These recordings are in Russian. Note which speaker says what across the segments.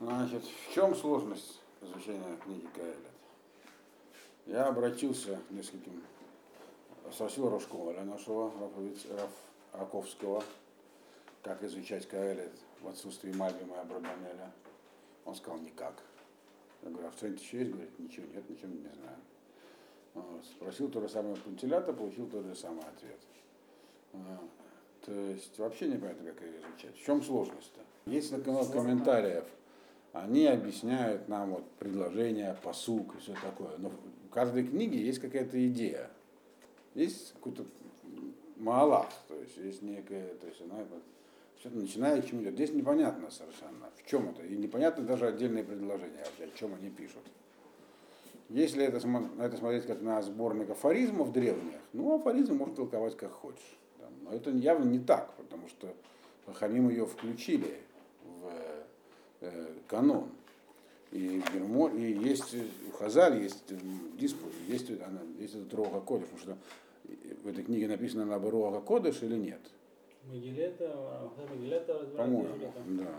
Speaker 1: Значит, в чем сложность изучения книги Каэлет? Я обратился к нескольким, спросил Рожкова нашего, Рафовиц, Раф Аковского, как изучать Каэлет в отсутствии Мальбима и Абрабанеля. Он сказал, никак. Я говорю, а в центре еще есть? Говорит, ничего нет, ничего не знаю. Вот. Спросил то же самое Пантелята, получил тот же самый ответ. Вот. То есть вообще непонятно, как ее изучать. В чем сложность-то? Есть много комментариев, они объясняют нам вот предложения, посук и все такое. Но в каждой книге есть какая-то идея. Есть какой-то малах, то есть есть некая, то есть она что-то начинает чем идет. Здесь непонятно совершенно, в чем это. И непонятно даже отдельные предложения, о чем они пишут. Если это, на это смотреть как на сборник афоризмов древних, ну, афоризм можно толковать как хочешь. Но это явно не так, потому что Хахамим ее включили канон. И, Гермо, и есть у Хазаль есть диспут, есть, она, есть этот Рога Кодыш, потому что в этой книге написано на Рога Кодыш или нет. По-моему, да.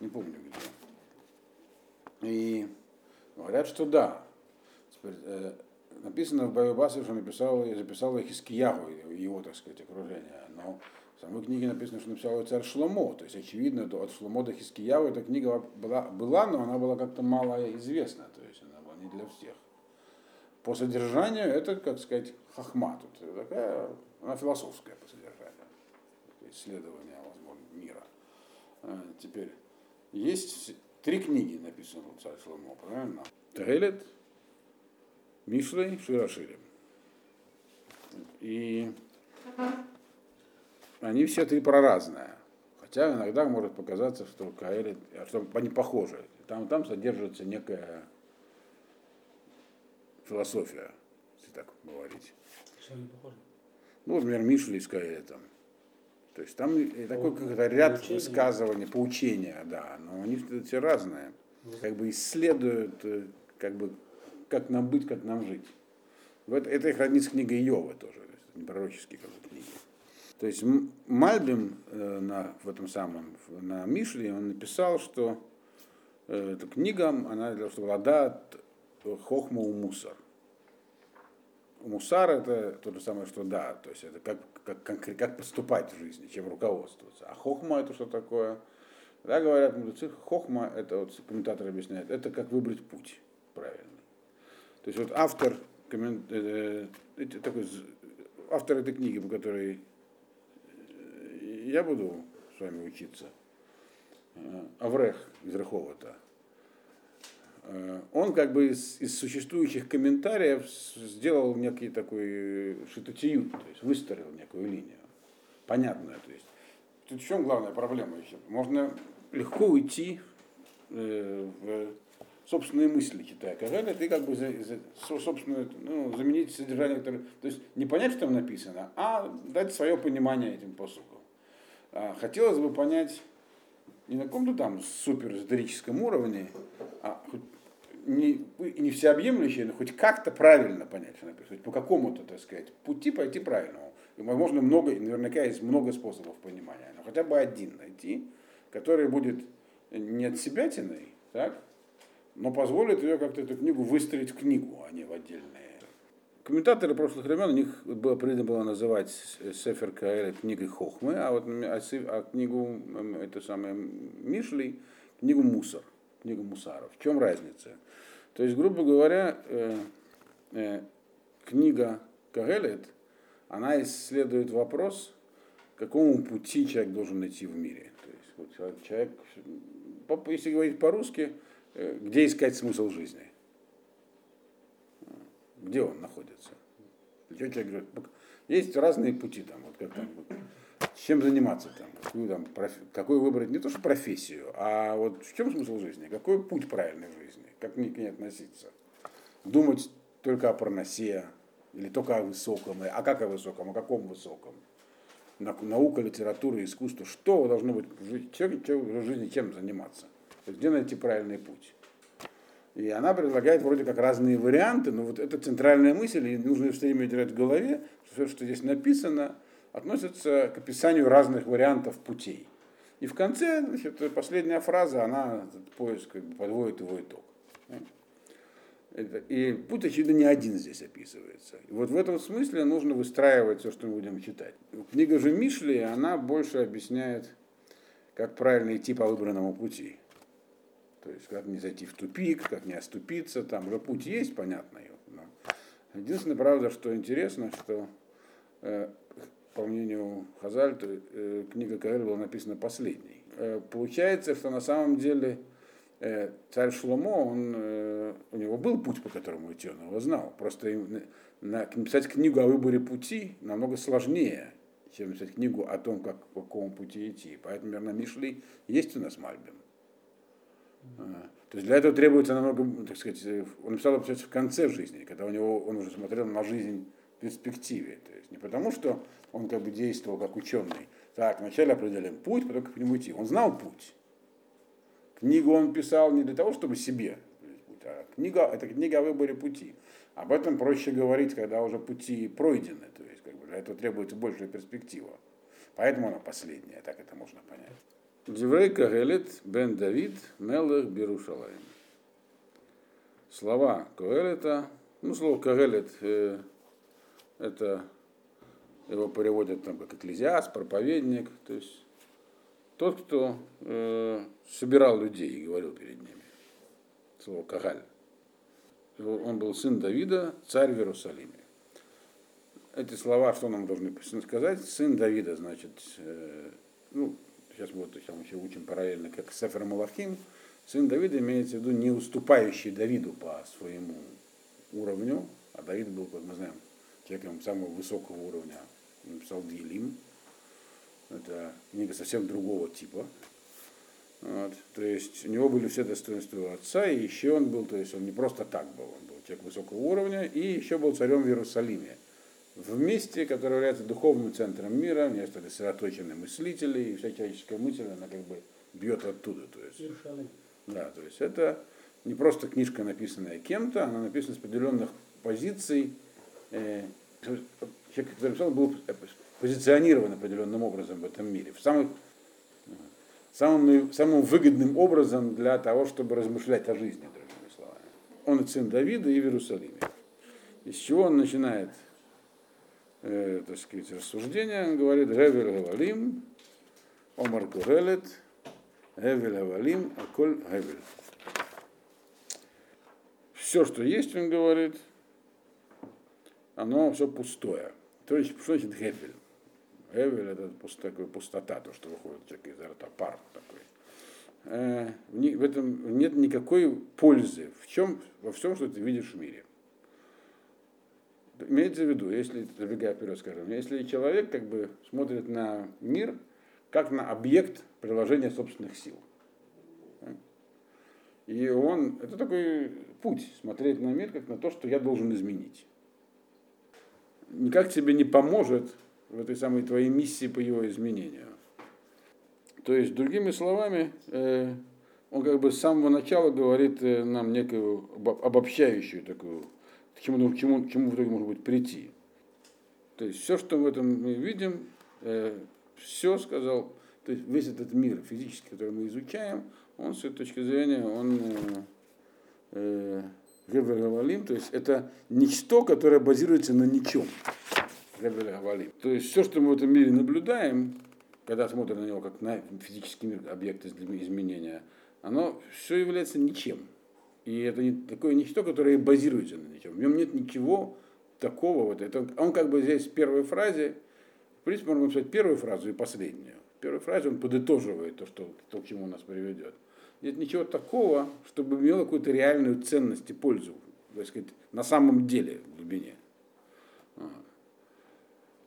Speaker 1: Не помню где. И говорят, что да. Э, написано в Байобасе, что написал, записал Хискиягу, его, так сказать, окружение. Но в самой книге написано, что написал царь Шломо. То есть, очевидно, от Шломо до Хискиягу эта книга была, была, но она была как-то мало известна. То есть, она была не для всех. По содержанию это, как сказать, хахма. Тут такая, она философская по содержанию. Исследования, возможно, мира. А, теперь, есть три книги, написаны у царя Шломо, правильно? Тагелет, Мишлей, Широширим. И они все три про разное. Хотя иногда может показаться, что Каэлит, что они похожи. Там, там содержится некая философия, если так говорить.
Speaker 2: Что они похожи?
Speaker 1: Ну, например, Мишли с Каэлитом. То есть там такой какой-то ряд поучения. высказываний, поучения, да, но они все разные. Как бы исследуют, э, как бы, как нам быть, как нам жить. Вот это их роднит с книгой Йова тоже, не пророческие как бы, книги. То есть Мальбим э, на, в этом самом, на Мишле, он написал, что э, эта книга, она для того, чтобы обладает хохма у мусор. Мусар это то же самое, что да, то есть это как, как, как, как поступать в жизни, чем руководствоваться. А хохма это что такое? Да, говорят мудрецы, хохма, это вот комментатор объясняет, это как выбрать путь правильный. То есть вот автор, коммент, э, э, такой, автор этой книги, по которой э, я буду с вами учиться, э, Аврех из Раховата, Э, он как бы из, из существующих комментариев сделал некий такой шитутию, то есть выстроил некую линию. Понятную, то есть. Тут в чем главная проблема еще? Можно легко уйти э, в собственные мысли, читая Кагеля, ты как бы за, за, собственную, ну, заменить содержание, которое, то есть не понять, что там написано, а дать свое понимание этим посылкам. А, хотелось бы понять не на каком-то там супер эзотерическом уровне, а хоть не, не всеобъемлющее, но хоть как-то правильно понять, что написано, по какому-то, так сказать, пути пойти правильному. И, возможно, много, наверняка есть много способов понимания, но хотя бы один найти, который будет не от себя тиной, так, но позволит ее как-то эту книгу выстроить в книгу, а не в отдельные. Комментаторы прошлых времен, у них было принято было называть Сефер Каэля книгой Хохмы, а вот а, а книгу, это самое Мишли, книгу Мусор, книгу Мусаров. В чем разница? То есть, грубо говоря, э, э, книга Кагелет, она исследует вопрос, какому пути человек должен идти в мире. То есть, вот человек, если говорить по-русски, э, где искать смысл жизни? Где он находится? Где человек говорит, есть разные пути там, вот как там, чем заниматься там, какую там, профи, какой выбрать не то что профессию, а вот в чем смысл жизни, какой путь правильный в жизни как к ней относиться. Думать только о проносе, или только о высоком, а как о высоком, о каком высоком. Наука, литература, искусство, что должно быть человек в жизни чем заниматься. Где найти правильный путь. И она предлагает вроде как разные варианты, но вот эта центральная мысль, и нужно все время держать в голове, что все, что здесь написано, относится к описанию разных вариантов путей. И в конце, значит, последняя фраза, она этот поиск как бы, подводит его итог. Это, и путь, очевидно, не один здесь описывается. И вот в этом смысле нужно выстраивать все, что мы будем читать. Книга же Мишли, она больше объясняет, как правильно идти по выбранному пути. То есть, как не зайти в тупик, как не оступиться, там уже путь есть, понятно. Но единственное, правда, что интересно, что э, по мнению Хазаль, то, э, книга Каэль была написана последней. Э, получается, что на самом деле Э, царь Шломо, он, э, у него был путь, по которому идти, он его знал. Просто написать книгу о выборе пути намного сложнее, чем написать книгу о том, как, по какому пути идти. Поэтому, наверное, Мишли есть у нас Мальбим. Mm-hmm. То есть для этого требуется намного, так сказать, он написал это в конце жизни, когда у него, он уже смотрел на жизнь в перспективе. То есть не потому, что он как бы действовал как ученый. Так, вначале определим путь, потом к нему идти. Он знал путь. Книгу он писал не для того, чтобы себе, а книга, это книга о выборе пути. Об этом проще говорить, когда уже пути пройдены, то есть как бы, для этого требуется большая перспектива. Поэтому она последняя, так это можно понять. Диврей Кагелет бен Давид Мелех Берушалаем. Слова Кагелета, ну слово Кагелет э, это его переводят там как экклезиаст, проповедник, то есть тот, кто э, собирал людей и говорил перед ними. Слово Кагаль. Он был сын Давида, царь в Иерусалиме. Эти слова, что нам должны сказать? Сын Давида, значит, э, ну, сейчас мы вот мы еще учим параллельно, как Сефер Малахим. Сын Давида имеется в виду не уступающий Давиду по своему уровню, а Давид был, как мы знаем, человеком самого высокого уровня. Он написал Дилим, это книга совсем другого типа. Вот. То есть у него были все достоинства отца, и еще он был, то есть он не просто так был, он был человек высокого уровня, и еще был царем в Иерусалиме. В месте, которое является духовным центром мира, место сосредоточения мыслителей, и вся человеческая мысль, она как бы бьет оттуда. То есть, Иерусалим. да, то есть это не просто книжка, написанная кем-то, она написана с определенных позиций. Э, человек, который написал, был позиционирован определенным образом в этом мире, в самых, самым, самым выгодным образом для того, чтобы размышлять о жизни, другими словами. Он и сын Давида и в Иерусалиме. Из чего он начинает э, так сказать, рассуждение, он говорит, Гевель Гавалим, Омар Курелет, Гевель Гавалим, Аколь Гевель. Все, что есть, он говорит, оно все пустое. То есть, что значит Гевель? Эвель это пуст, такой пустота, то, что выходит человек изо рта, пар такой. Э, в этом нет никакой пользы в чем, во всем, что ты видишь в мире. Имеется в виду, если, забегая вперед, скажем, если человек как бы смотрит на мир как на объект приложения собственных сил. И он, это такой путь, смотреть на мир как на то, что я должен изменить. Никак тебе не поможет в этой самой твоей миссии по его изменению. То есть, другими словами, э, он как бы с самого начала говорит э, нам некую обобщающую такую, к чему, к чему, к чему в итоге может быть прийти. То есть все, что в этом мы видим, э, все сказал, то есть весь этот мир физический, который мы изучаем, он с этой точки зрения, он э, э, то есть это ничто, которое базируется на ничем. То есть все, что мы в этом мире наблюдаем, когда смотрим на него как на физический мир, объект изменения, оно все является ничем. И это не такое ничто, которое базируется на ничем. В нем нет ничего такого. Вот это, он как бы здесь в первой фразе, в принципе, можно написать первую фразу и последнюю. В первой фразе он подытоживает то, что, то, к чему нас приведет. Нет ничего такого, чтобы имело какую-то реальную ценность и пользу, так сказать, на самом деле в глубине.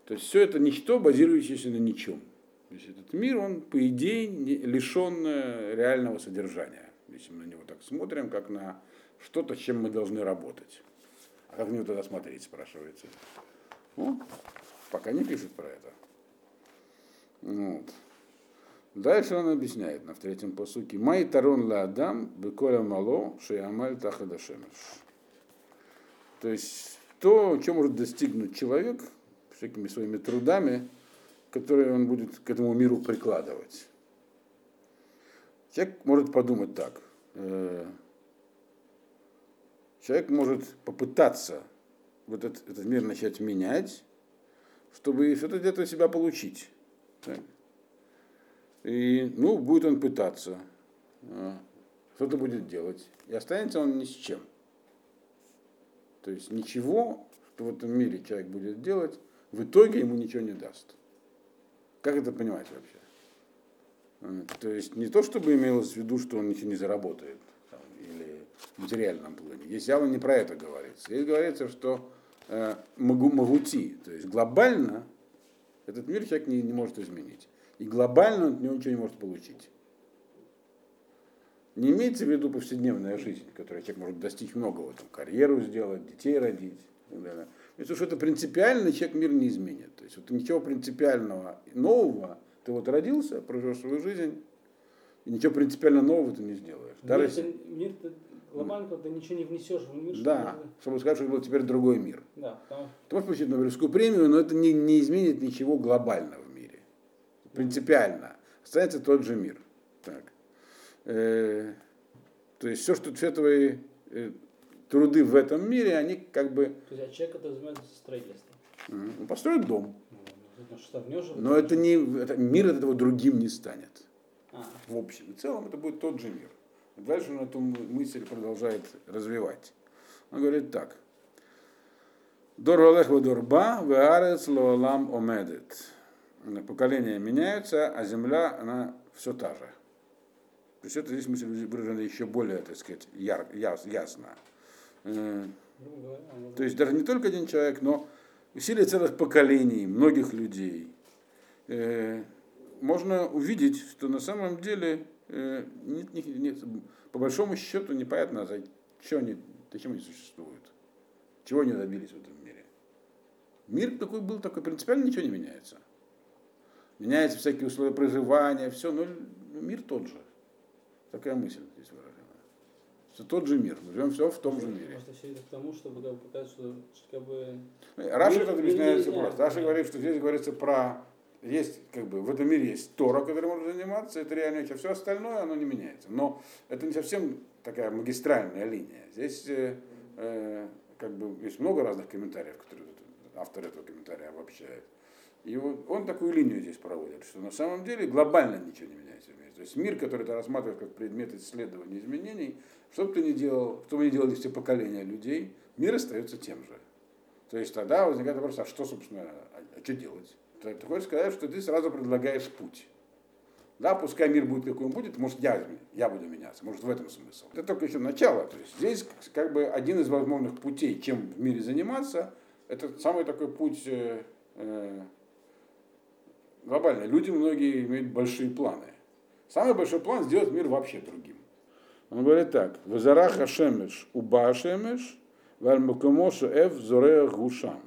Speaker 1: То есть все это ничто, базирующееся на ничем. То есть этот мир, он, по идее, лишен э, реального содержания. Если мы на него так смотрим, как на что-то, чем мы должны работать. А как мне тогда смотреть, спрашивается. Ну, пока не пишет про это. Вот. Дальше он объясняет на третьем посуке. Май тарон ла адам беколя мало шиямаль тахадашемеш. То есть то, что может достигнуть человек, всякими своими трудами, которые он будет к этому миру прикладывать. Человек может подумать так. Человек может попытаться вот этот, этот мир начать менять, чтобы что-то где-то себя получить. Так. И, ну, будет он пытаться, что-то будет делать, и останется он ни с чем. То есть ничего, что в этом мире человек будет делать, в итоге ему ничего не даст. Как это понимать вообще? То есть не то, чтобы имелось в виду, что он ничего не заработает, там, или в материальном плане. Здесь явно не про это говорится. Здесь говорится, что э, магути, то есть глобально этот мир человек не, не может изменить. И глобально он от него ничего не может получить. Не имеется в виду повседневная жизнь, которая человек может достичь многого, там, карьеру сделать, детей родить. Да, Потому что это принципиально человек мир не изменит. То есть вот ничего принципиального нового, ты вот родился, прожил свою жизнь, и ничего принципиально нового ты не сделаешь.
Speaker 2: Мир, Даже если... мир когда ты ничего не внесешь в мир.
Speaker 1: Да, чтобы, чтобы сказать, что это был теперь другой мир.
Speaker 2: Да, потому...
Speaker 1: Ты можешь получить Нобелевскую премию, но это не, не изменит ничего глобального в мире. Принципиально. Останется тот же мир. Так. Э, то есть все, что все твои э, труды в этом мире, они как бы...
Speaker 2: То есть а человек это занимается строительством?
Speaker 1: Он построит дом.
Speaker 2: Же
Speaker 1: Но это не, это, мир от этого другим не станет. А. В общем и целом это будет тот же мир. Дальше он эту мысль продолжает развивать. Он говорит так. Дор олех дорба, веарец лоалам омедет. Поколения меняются, а земля, она все та же. То есть это здесь мысль выражена еще более, так сказать, яр, яс, ясно. Э, то есть даже не только один человек, но усилия целых поколений, многих людей. Э, можно увидеть, что на самом деле э, нет, нет, нет, по большому счету непонятно, зачем они, зачем они существуют, чего они добились в этом мире. Мир такой был, такой принципиально ничего не меняется. Меняются всякие условия проживания, все, но мир тот же. Такая мысль Что тот же мир. Мы живем все в том же мире.
Speaker 2: Просто все это к тому, чтобы как бы, показать, что как бы...
Speaker 1: Раши это объясняется просто. Раши говорит, что здесь говорится про есть, как бы, в этом мире есть Тора, которой можно заниматься, это реально а все остальное, оно не меняется. Но это не совсем такая магистральная линия. Здесь э, э, как бы есть много разных комментариев, которые автор этого комментария обобщает. И вот он такую линию здесь проводит, что на самом деле глобально ничего не меняется в мире. То есть мир, который ты рассматриваешь как предмет исследования изменений, что бы ты ни делал, что бы ни делали все поколения людей, мир остается тем же. То есть тогда возникает вопрос, а что, собственно, а, а что делать? Ты, ты хочешь сказать, что ты сразу предлагаешь путь. Да, пускай мир будет какой он будет, может я, я буду меняться, может в этом смысл. Это только еще начало. То есть здесь как бы один из возможных путей, чем в мире заниматься, это самый такой путь э, э, глобальный. Люди многие имеют большие планы. Самый большой план сделать мир вообще другим. Он говорит так. Вазараха шемеш уба шемеш, вальмукамошу эв зорея гушам.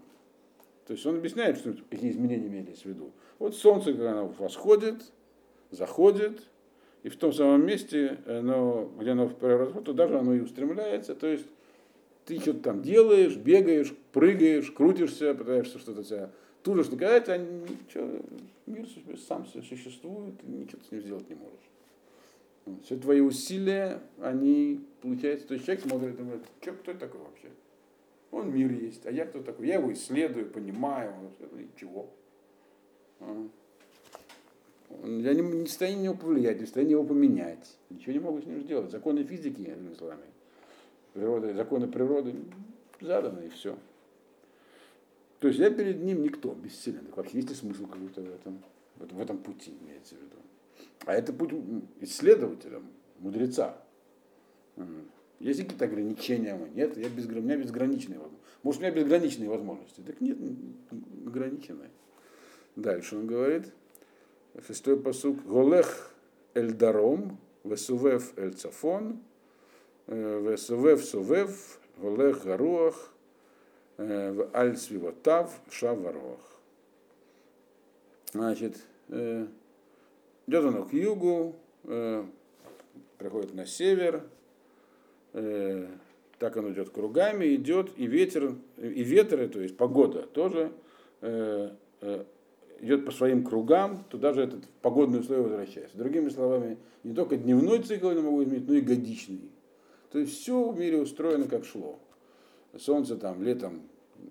Speaker 1: То есть он объясняет, что, какие изменения имелись в виду. Вот солнце, когда оно восходит, заходит, и в том самом месте, оно, где оно превратилось, туда же оно и устремляется. То есть ты что-то там делаешь, бегаешь, прыгаешь, крутишься, пытаешься что-то себя тут же доказать, а ничего, мир сам существует, и ничего с ним сделать не можешь. Все твои усилия, они, получается, то есть человек смотрит и говорит, что, кто это такой вообще? Он мир есть, а я кто такой? Я его исследую, понимаю, ничего. А. Я не, не в состоянии на него повлиять, не в состоянии его поменять. Ничего не могу с ним сделать. Законы физики, одними словами. Природа, законы природы заданы, и все. То есть я перед ним никто, бессилен. Вообще есть ли смысл какой-то в этом, в этом пути, имеется в виду. А это путь исследователя, мудреца. Есть какие-то ограничения? Нет, я без, у меня безграничные возможности. Может, у меня безграничные возможности? Так нет, ограниченные. Дальше он говорит, шестой посук, Голех эль даром, весувев эль цафон, весувев сувев, голех гаруах, в аль свивотав шаваруах. Значит, идет он к югу, приходит на север, так он идет кругами, идет, и ветер, и ветры, то есть погода тоже э, э, идет по своим кругам, то даже этот погодный условие возвращается. Другими словами, не только дневной цикл я могу изменить, но и годичный. То есть все в мире устроено как шло. Солнце там летом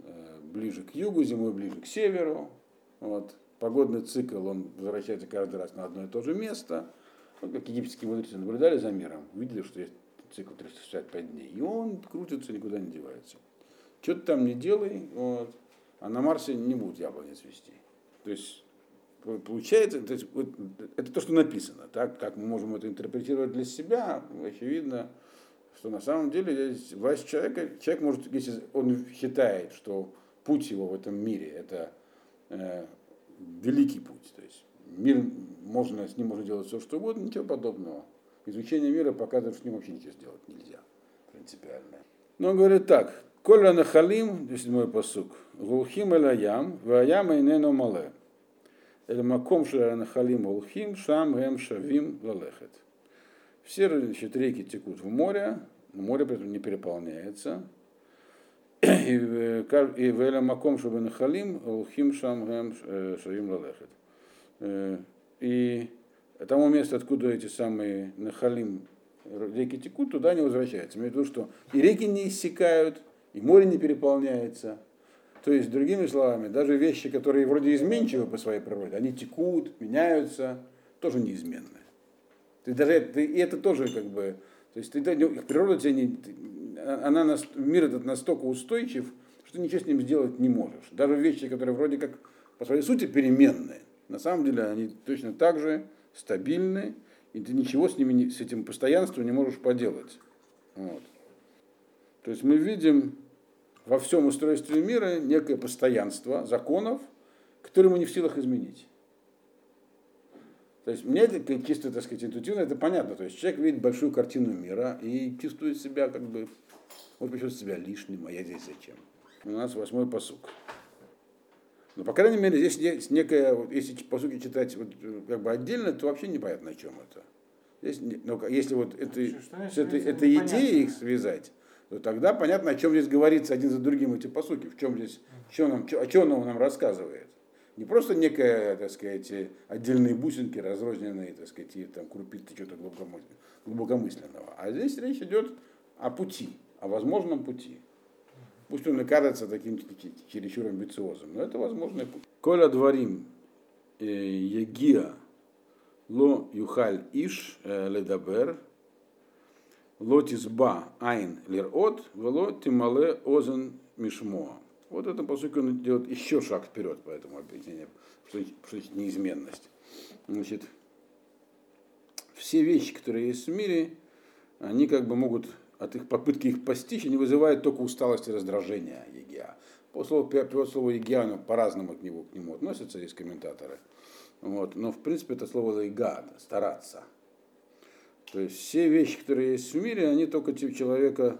Speaker 1: э, ближе к югу, зимой ближе к северу. Вот. Погодный цикл, он возвращается каждый раз на одно и то же место. Вот как египетские мудрецы наблюдали за миром, видели, что есть цикл 365 дней. И он крутится, никуда не девается. Что ты там не делай, вот, а на Марсе не будут яблони цвести. То есть получается, то есть, вот, это то, что написано, так как мы можем это интерпретировать для себя, очевидно, что на самом деле власть человека, человек может, если он считает, что путь его в этом мире это э, великий путь, то есть мир можно, с ним можно делать все, что угодно, ничего подобного. Изучение мира показывает, что с ним вообще ничего сделать нельзя, принципиально. Но он говорит так, Коля нахалим, седьмой посук, гулхим элаям, ваям инену мале. Эль маком нахалим гулхим, шам гем шавим лалехет. Все значит, реки текут в море, море при этом не переполняется. И в Эля Маком Шабанахалим, Лхим Шам Гем Шавим Лалехет. И тому месту, откуда эти самые Нахалим реки текут, туда не возвращаются. Имею в виду, что и реки не иссякают, и море не переполняется. То есть, другими словами, даже вещи, которые вроде изменчивы по своей природе, они текут, меняются, тоже неизменны. Ты даже, ты, и это тоже как бы, то есть ты, природа тебе не, она, мир этот настолько устойчив, что ничего с ним сделать не можешь. Даже вещи, которые вроде как по своей сути переменные, на самом деле они точно так же стабильны, и ты ничего с ними, с этим постоянством не можешь поделать. Вот. То есть мы видим во всем устройстве мира некое постоянство законов, которые мы не в силах изменить. То есть мне это чисто, так сказать, интуитивно это понятно. То есть человек видит большую картину мира и чувствует себя как бы, может почувствовать себя лишним, а я здесь зачем? У нас восьмой посук. Но, по крайней мере, здесь есть некая, вот, если по сути читать вот, как бы отдельно, то вообще непонятно, о чем это. Здесь, ну, если вот это, что, с этой, этой идеей их связать, то тогда понятно, о чем здесь говорится один за другим эти посуки, в чем здесь, что нам, о чем он нам рассказывает. Не просто некая, так сказать, отдельные бусинки, разрозненные, так сказать, и там крупицы что-то глубокомысленного. А здесь речь идет о пути, о возможном пути. Пусть он и кажется таким чересчур амбициозным, но это возможный путь. Коля дворим э, егия ло юхаль иш э, ледабер ло тизба айн лирот вело тимале озен мишмоа. Вот это, по сути, он делает еще шаг вперед по этому объяснению, что, что неизменность. Значит, все вещи, которые есть в мире, они как бы могут от их попытки их постичь, они вызывают только усталость и раздражение Егиа. По слову, по слову Егиа, оно по-разному к нему, к нему относятся, есть комментаторы. Вот. Но, в принципе, это слово лайгад, стараться. То есть все вещи, которые есть в мире, они только человека,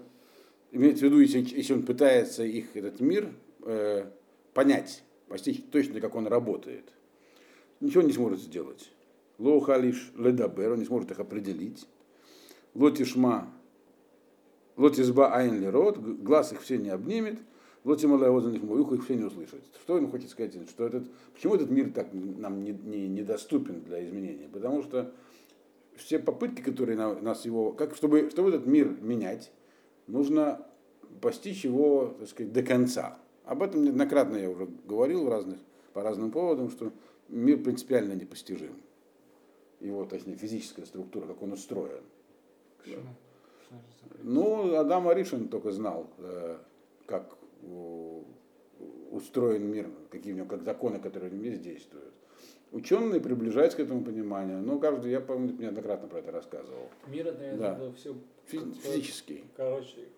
Speaker 1: имеется в виду, если, если он пытается их, этот мир, э, понять, постичь точно, как он работает, ничего не сможет сделать. Лоухалиш ледабер, он не сможет их определить. Лотишма Лотизба Айн рот, глаз их все не обнимет, Лотималай Озан их ухо их все не услышит. Что он хочет сказать? Что этот, почему этот мир так нам не, не, недоступен для изменения? Потому что все попытки, которые на, нас его, как, чтобы, чтобы этот мир менять, нужно постичь его, так сказать, до конца. Об этом неоднократно я уже говорил в разных, по разным поводам, что мир принципиально непостижим. Его, точнее, физическая структура, как он устроен. Почему? Ну, Адам Аришин только знал, э, как устроен мир, какие у него, как законы, которые в нем действуют. Ученые приближаются к этому пониманию, но каждый, я помню, неоднократно про это рассказывал.
Speaker 2: Мир это, да. это все
Speaker 1: Фи- физический.
Speaker 2: Короче,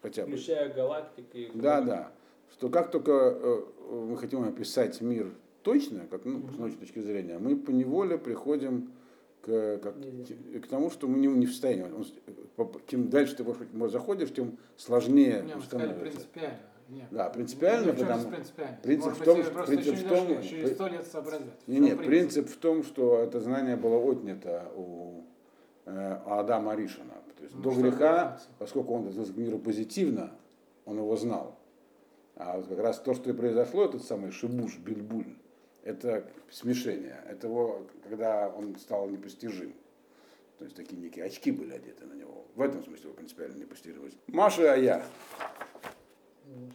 Speaker 1: хотя бы.
Speaker 2: Включая галактики.
Speaker 1: Да, да. Что как только э, мы хотим описать мир точно, как ну, с научной точки зрения, мы по неволе приходим к, как, к тому, что мы не, не в состоянии. Чем дальше ты заходишь, тем сложнее
Speaker 3: не, становится. принципиально. Нет.
Speaker 1: Да, принципиально,
Speaker 3: ну,
Speaker 1: потому
Speaker 3: принцип
Speaker 1: в том, что принцип в том,
Speaker 3: через сто лет сообразить.
Speaker 1: Не, не, принцип в том, что это знание было отнято у э, Адама Аришина. То есть ну, до греха, поскольку он относился к миру позитивно, он его знал. А вот как раз то, что и произошло, этот самый шибуш, бильбуль, это смешение. Это его, когда он стал непостижим. То есть такие некие очки были одеты на него. В этом смысле его принципиально непостижимость. Маша я.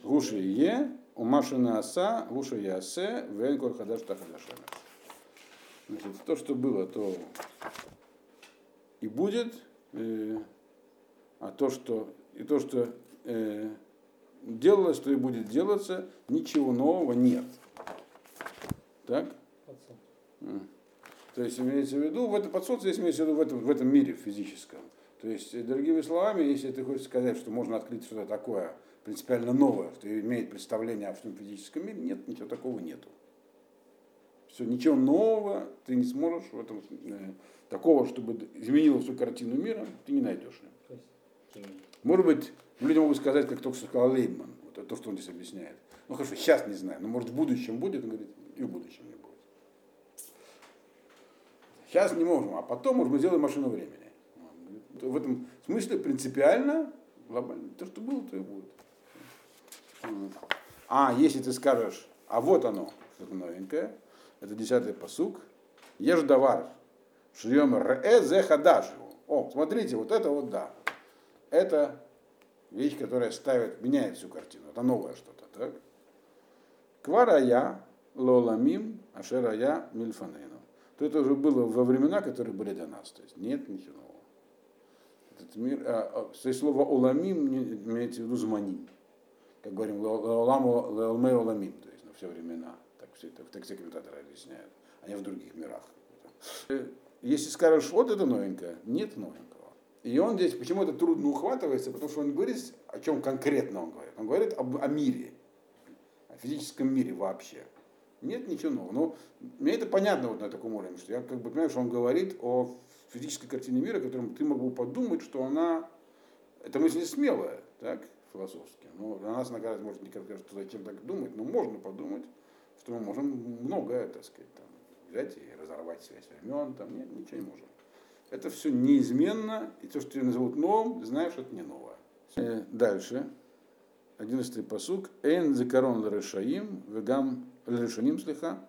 Speaker 1: Гуши е, у Маши на оса, гуши я асе, венкор хадаш тахадашена. Значит, то, что было, то и будет, э, а то, что и то, что э, делалось, то и будет делаться, ничего нового нет. Так? То есть имеется в виду, в этом подсолнце здесь имеется в виду в этом, в этом мире физическом. То есть, э, другими словами, если ты хочешь сказать, что можно открыть что-то такое принципиально новое, что имеет представление о всем физическом мире, нет, ничего такого нету. Все, ничего нового ты не сможешь в этом, э, такого, чтобы изменило всю картину мира, ты не найдешь. Может быть, люди могут сказать, как только что сказал Лейбман, вот это то, что он здесь объясняет. Ну хорошо, сейчас не знаю, но может в будущем будет, он говорит, и в будущем не будет. Сейчас не можем, а потом, может быть, сделаем машину времени. В этом смысле принципиально, глобально, то, что было, то и будет. А если ты скажешь, а вот оно, что-то новенькое, это десятый посук, ешь давар, шьем ре зе хадаши. О, смотрите, вот это вот да. Это вещь, которая ставит, меняет всю картину. Это новое что-то, так? Кварая, лоламим, ашерая, мильфанейну. То это уже было во времена, которые были до нас. То есть нет ничего нового. Этот мир, а, а, то есть слово оламим не- имеется в виду зманим. Как говорим, ламу лалме оламим, то есть на все времена. Так все это в тексте комментаторы объясняют, а не в других мирах. Если скажешь, вот это новенькое, нет новенького. И он здесь, почему это трудно ухватывается, потому что он говорит, о чем конкретно он говорит. Он говорит об, о мире, о физическом мире вообще. Нет ничего нового. Но мне это понятно вот на таком уровне, что я как бы понимаю, что он говорит о физической картине мира, о котором ты мог бы подумать, что она, эта мысль смелая, так, философски. Но для нас, наказать, может, не кажется, что зачем так думать, но можно подумать, что мы можем многое, так сказать, там, взять и разорвать связь времен, там, нет, ничего не можем. Это все неизменно, и то, что тебя назовут новым, знаешь, это не новое. Э, Дальше. Одиннадцатый посук. Эйн зикарон лрешаим, вегам лешаним слиха,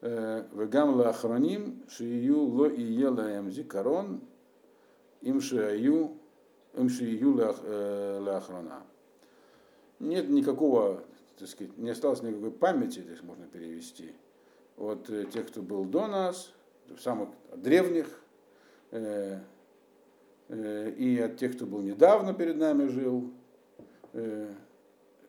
Speaker 1: э, вегам лахроним, шию ло и елаем зикарон, им шию, им шию лахрона. Нет никакого, так сказать, не осталось никакой памяти, здесь можно перевести, от э, тех, кто был до нас, самых древних, э, э, и от тех, кто был недавно перед нами жил, э,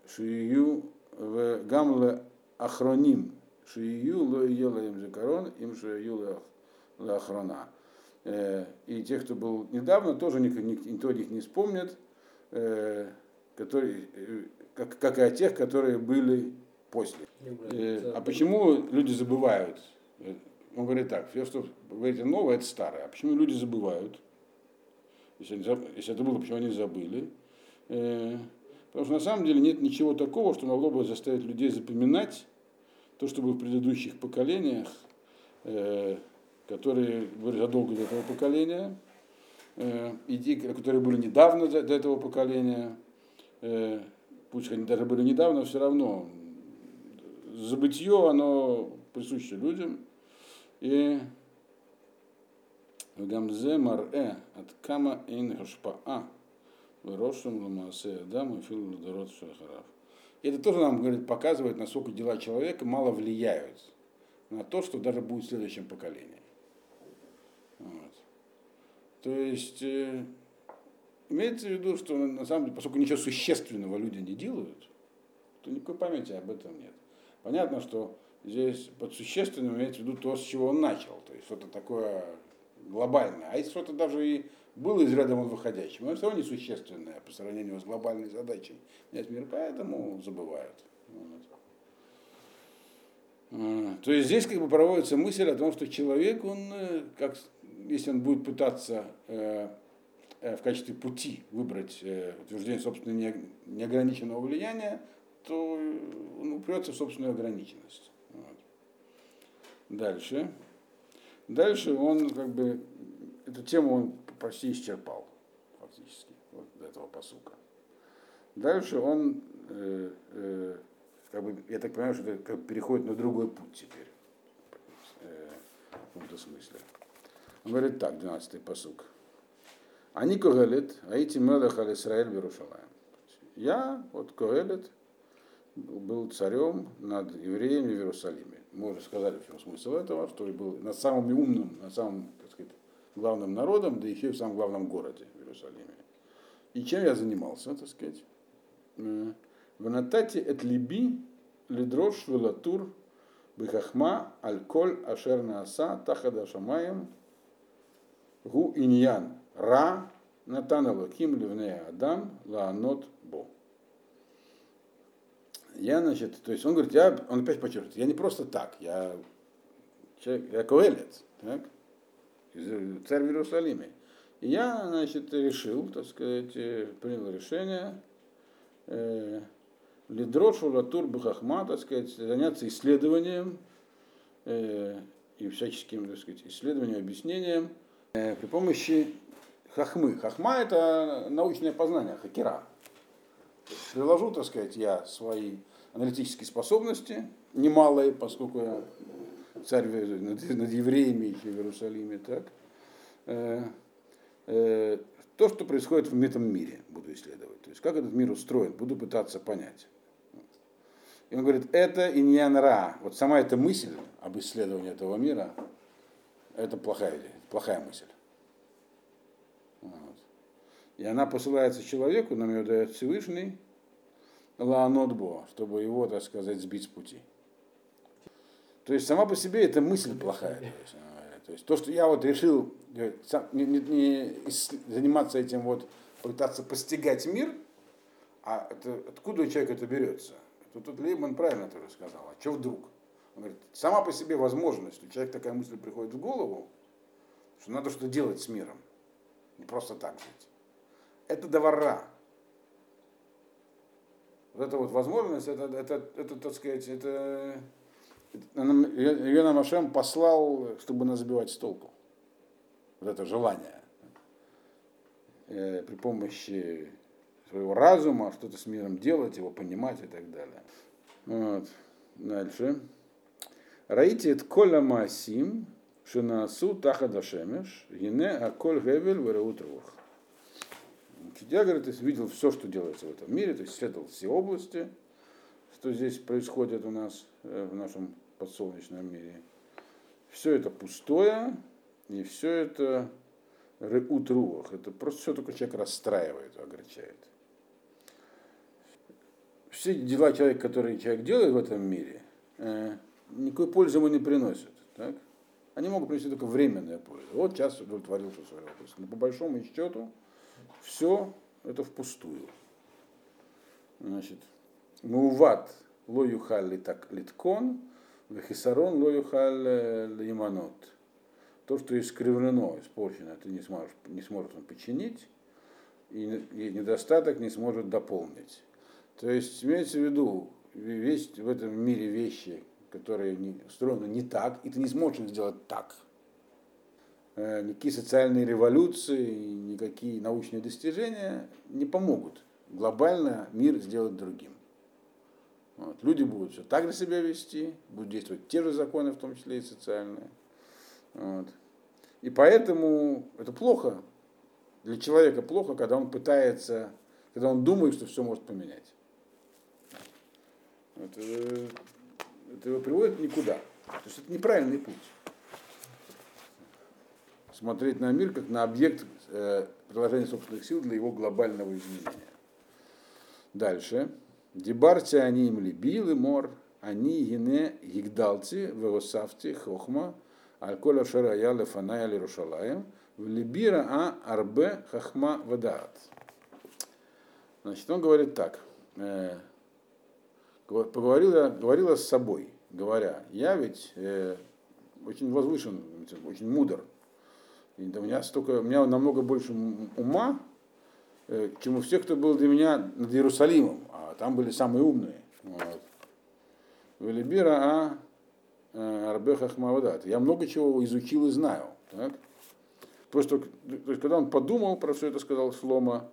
Speaker 1: шию в гамле ахроним, шию ло ела им закарон, им шию ле ахрона. Э, И тех, кто был недавно, тоже ник- ник- никто о них не вспомнит, э, которые, э, как, как и о тех, которые были после. Э, А почему люди забывают? Он говорит так, все, что вы говорите новое, это старое. А почему люди забывают? Если, они если это было, почему они забыли? Э, Потому что на самом деле нет ничего такого, что могло бы заставить людей запоминать то, что было в предыдущих поколениях, э, которые были задолго до этого поколения, э, и которые были недавно до до этого поколения, э, пусть они даже были недавно, все равно забытье, оно присуще людям. И в Гамзе Марэ от Кама Ин Гашпаа Рошем Ламасе Адам и Фил Дород Шахарав. Это тоже нам говорит, показывает, насколько дела человека мало влияют на то, что даже будет в следующем поколении. Вот. То есть э, имеется в виду, что на самом деле, поскольку ничего существенного люди не делают, то никакой памяти об этом нет. Понятно, что здесь под существенным имеется в виду то, с чего он начал, то есть что-то такое глобальное. А если что-то даже и было из ряда выходящим, но все равно несущественное по сравнению с глобальной задачей менять мир, поэтому забывают. Вот. То есть здесь как бы проводится мысль о том, что человек, он, э, как, если он будет пытаться э, э, в качестве пути выбрать э, утверждение собственного не- неограниченного влияния, то э, он упрется в собственную ограниченность. Дальше. Дальше он как бы эту тему он почти исчерпал фактически вот до этого посука. Дальше он, э, э, как бы, я так понимаю, что это как бы переходит на другой путь теперь. в каком-то смысле. Он говорит так, 12-й посук. Они Когелет, Аити Мелех Аль Исраэль Берушалаем. Я, вот Когелет, был царем над евреями в Иерусалиме. Мы сказали, в чем смысл этого, что был над самым умным, над самым, так сказать, главным народом, да еще и в самом главном городе в Иерусалиме. И чем я занимался, так сказать? В Натате эт либи лидрош велатур бихахма аль-коль ашер нааса тахада шамаем гу иньян ра натана лаким ливнея адам лаанот. Я, значит, то есть он говорит, я, он опять подчеркивает, я не просто так, я человек, я коэлец, так, царь в Иерусалиме. И я, значит, решил, так сказать, э, принял решение э, Лидрошу Латур Бахахма, так сказать, заняться исследованием э, и всяческим, так сказать, исследованием, объяснением э, при помощи хахмы. Хахма это научное познание, хакера. Приложу, так сказать, я свои аналитические способности, немалые, поскольку я царь над, над евреями еще в Иерусалиме, так, э, э, то, что происходит в этом мире, буду исследовать. То есть, как этот мир устроен, буду пытаться понять. И он говорит, это иньян ра. Вот сама эта мысль об исследовании этого мира, это плохая идея, плохая мысль. Вот. И она посылается человеку, нам ее дает Всевышний, лаанотбо, чтобы его, так сказать, сбить с пути. То есть сама по себе эта мысль плохая. То есть, то, есть, то что я вот решил э, не, не, не заниматься этим вот, пытаться постигать мир, а это, откуда у человека это берется? Тут, тут Лейман правильно тоже сказал, а что вдруг? Он говорит, сама по себе возможность, у человека такая мысль приходит в голову, что надо что-то делать с миром, не просто так жить. Это довара. Вот эта вот возможность, это, это, это так сказать, это, ее нам Ашем послал, чтобы нас сбивать с толку. Вот это желание. Э, при помощи своего разума что-то с миром делать, его понимать и так далее. Вот. Дальше. Раитит кола масим, шинасу таха дашемеш, ене аколь гевель вереут рух. Я, говорит, видел все, что делается в этом мире, то есть исследовал все области, что здесь происходит у нас э, в нашем подсолнечном мире. Все это пустое, и все это реут руах. Это просто все только человек расстраивает, огорчает. Все дела человека, которые человек делает в этом мире, э, никакой пользы ему не приносят. Так? Они могут принести только временную пользу. Вот сейчас удовлетворился свой вопрос. Но по большому счету все это впустую. Значит, муват ло юхаль так литкон, вехисарон ло юхаль лиманот. То, что искривлено, испорчено, ты не, сможешь, не сможет он починить, и, и недостаток не сможет дополнить. То есть имеется в виду, весь в этом мире вещи, которые устроены не так, и ты не сможешь их сделать так. Э, никакие социальные революции, никакие научные достижения не помогут глобально мир сделать другим. Вот. Люди будут все так же себя вести, будут действовать те же законы, в том числе и социальные. Вот. И поэтому это плохо. Для человека плохо, когда он пытается, когда он думает, что все может поменять. Это, это его приводит никуда. То есть это неправильный путь смотреть на мир как на объект э, приложения собственных сил для его глобального изменения. Дальше. Дебарти они им либил и мор, они гине гигдалти вегосавти хохма, альколя шарая лефаная лирушалаем, в либира а арбе хахма вадаат. Значит, он говорит так. Э, поговорила, говорила с собой, говоря, я ведь э, очень возвышен, очень мудр, и у меня столько, у меня намного больше ума, э, чем у всех, кто был для меня над Иерусалимом, а там были самые умные. Вот. Велибира а э, Арбеха Хмавадат. Я много чего изучил и знаю. Так? Просто, то есть, когда он подумал про все это, сказал Слома,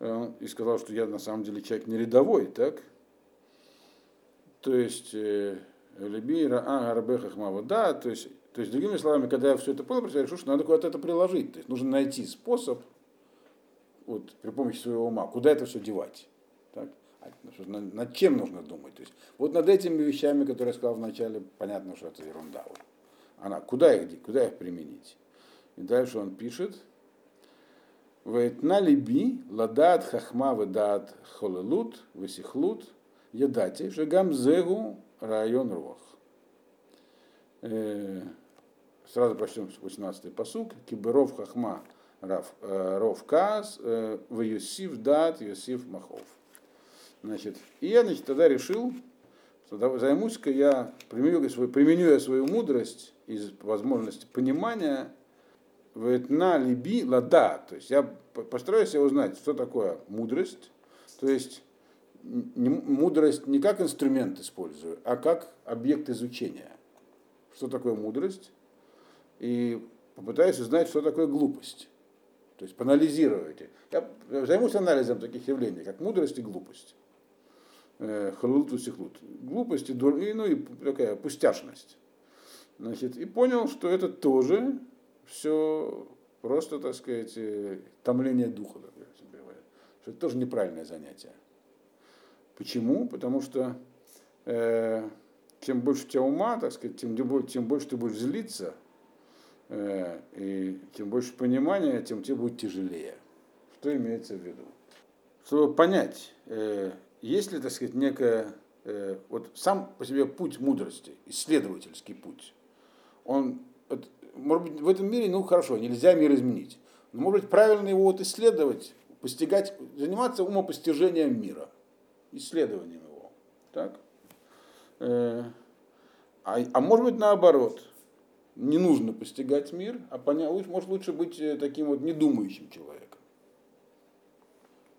Speaker 1: э, и сказал, что я на самом деле человек не рядовой, так? То есть, Либира а Арбеха Хмавадат, то есть То есть, другими словами, когда я все это понял, я решил, что надо куда-то это приложить. То есть нужно найти способ вот, при помощи своего ума, куда это все девать. Так? А, над, чем нужно думать? То есть, вот над этими вещами, которые я сказал вначале, понятно, что это ерунда. Она, куда их, куда их применить? И дальше он пишет, Вейтна либи ладат хахма ведат холелут весихлут ядати шагам зегу район рох. Э, сразу прочтем 18-й посук. Киберов хахма э, ров каз в Юсиф дат Юсиф махов. Значит, и я значит, тогда решил, что займусь-ка я, применю, свою, применю я свою мудрость из возможности понимания Ветна либи лада. То есть я постараюсь я узнать, что такое мудрость. То есть не, мудрость не как инструмент использую, а как объект изучения. Что такое мудрость? И попытаюсь узнать, что такое глупость. То есть поанализируйте. Я займусь анализом таких явлений, как мудрость и глупость. Э, халут и сихлут. Глупость и, и, ну, и такая пустяшность. Значит, и понял, что это тоже все просто, так сказать, э, томление духа, что это тоже неправильное занятие. Почему? Потому что э, чем больше у тебя ума, так сказать, тем, тем больше ты будешь злиться, и тем больше понимания, тем тебе будет тяжелее. Что имеется в виду? Чтобы понять, э, есть ли, так сказать, некая, э, вот сам по себе путь мудрости, исследовательский путь, он может быть, в этом мире, ну хорошо, нельзя мир изменить. Но может быть, правильно его вот исследовать, постигать, заниматься умопостижением мира, исследованием его. Так? Э, а, а может быть, наоборот, не нужно постигать мир, а понять, может лучше быть э, таким вот недумающим человеком.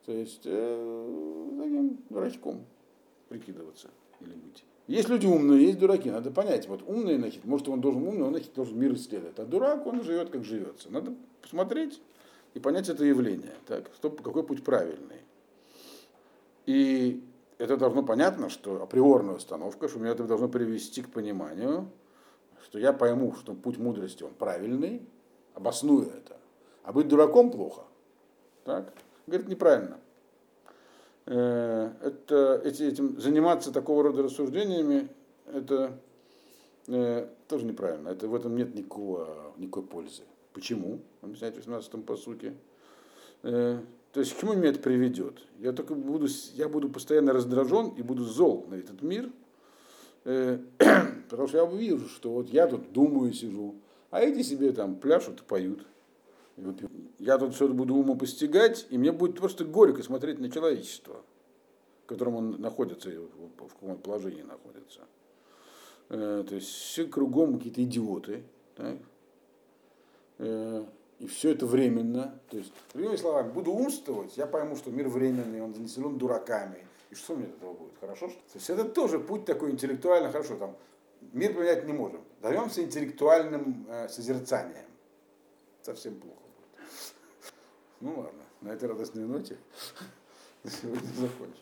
Speaker 1: То есть э, таким дурачком прикидываться или быть. Есть люди умные, есть дураки. Надо понять, вот умный, значит, может, он должен умный, он, значит, должен мир исследовать. А дурак, он живет, как живется. Надо посмотреть и понять это явление. Так, что, какой путь правильный. И это должно понятно, что априорная установка, что меня это должно привести к пониманию, что я пойму, что путь мудрости, он правильный, обосную это. А быть дураком плохо. Так? Говорит, неправильно. Э, это, эти, этим, заниматься такого рода рассуждениями, это э, тоже неправильно. Это, в этом нет никакого, никакой пользы. Почему? Объясняет в 18 по сути. Э, то есть к чему меня это приведет? Я только буду, я буду постоянно раздражен и буду зол на этот мир, потому что я увижу, что вот я тут думаю, сижу, а эти себе там пляшут и поют. Я тут все буду умопостигать, и мне будет просто горько смотреть на человечество, в котором он находится, в каком положении находится. Э, то есть все кругом какие-то идиоты. Так? Э, и все это временно. То есть, другими словами, буду умствовать, я пойму, что мир временный, он населен дураками. И что мне от этого будет? Хорошо? Что? То есть это тоже путь такой интеллектуально, хорошо, там, мир поменять не можем. Даемся интеллектуальным э, созерцанием. Совсем плохо. Ну ладно, на этой радостной ноте сегодня закончим.